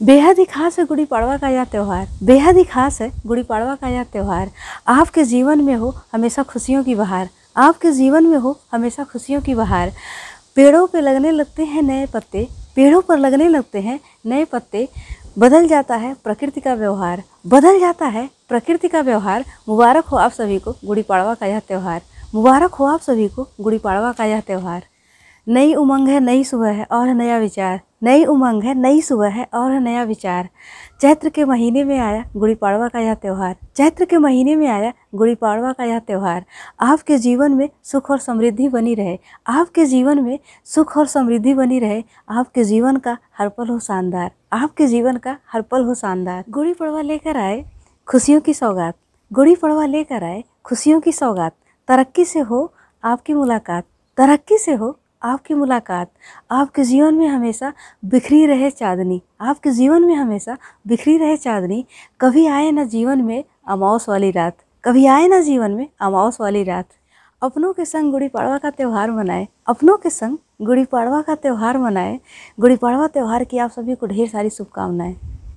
बेहद ही खास है गुड़ी पड़वा का यह त्यौहार। बेहद ही खास है गुड़ी पड़वा का यह त्यौहार। आपके जीवन में हो हमेशा खुशियों की बहार। आपके जीवन में हो हमेशा खुशियों की बहार। पेड़ों पे लगने लगते हैं नए पत्ते। पेड़ों पर लगने लगते हैं नए पत्ते। बदल जाता है प्रकृति का व्यवहार। बदल जाता है प्रकृति का व्यवहार। मुबारक हो आप सभी को गुड़ी पड़वा का यह त्यौहार। मुबारक हो आप सभी को गुड़ी पड़वा का यह त्यौहार। नई उमंग है, नई सुबह है और नया विचार। नई उमंग है, नई सुबह है और नया विचार। चैत्र के महीने में आया गुड़ी पड़वा का यह त्यौहार। चैत्र के महीने में आया गुड़ी पड़वा का यह त्यौहार। आपके जीवन में सुख और समृद्धि बनी रहे। आपके जीवन में सुख और समृद्धि बनी रहे। आपके जीवन का हर पल हो शानदार। आपके जीवन का हर पल हो शानदार। गुड़ी पड़वा लेकर आए, खुशियों की सौगात। गुड़ी पड़वा लेकर आए, खुशियों की सौगात। तरक्की से हो आपकी मुलाकात। तरक्की से हो आपकी मुलाकात, आपके जीवन में हमेशा बिखरी रहे चांदनी, आपके जीवन में हमेशा बिखरी रहे चांदनी, कभी आए ना जीवन में अमावस वाली रात, कभी आए ना जीवन में अमावस वाली रात। अपनों के संग गुड़ी पड़वा का त्यौहार मनाए, अपनों के संग गुड़ी पड़वा का त्यौहार मनाए, गुड़ी पड़वा त्यौहार की आप सभी को ढेर सारी शुभकामनाएँ।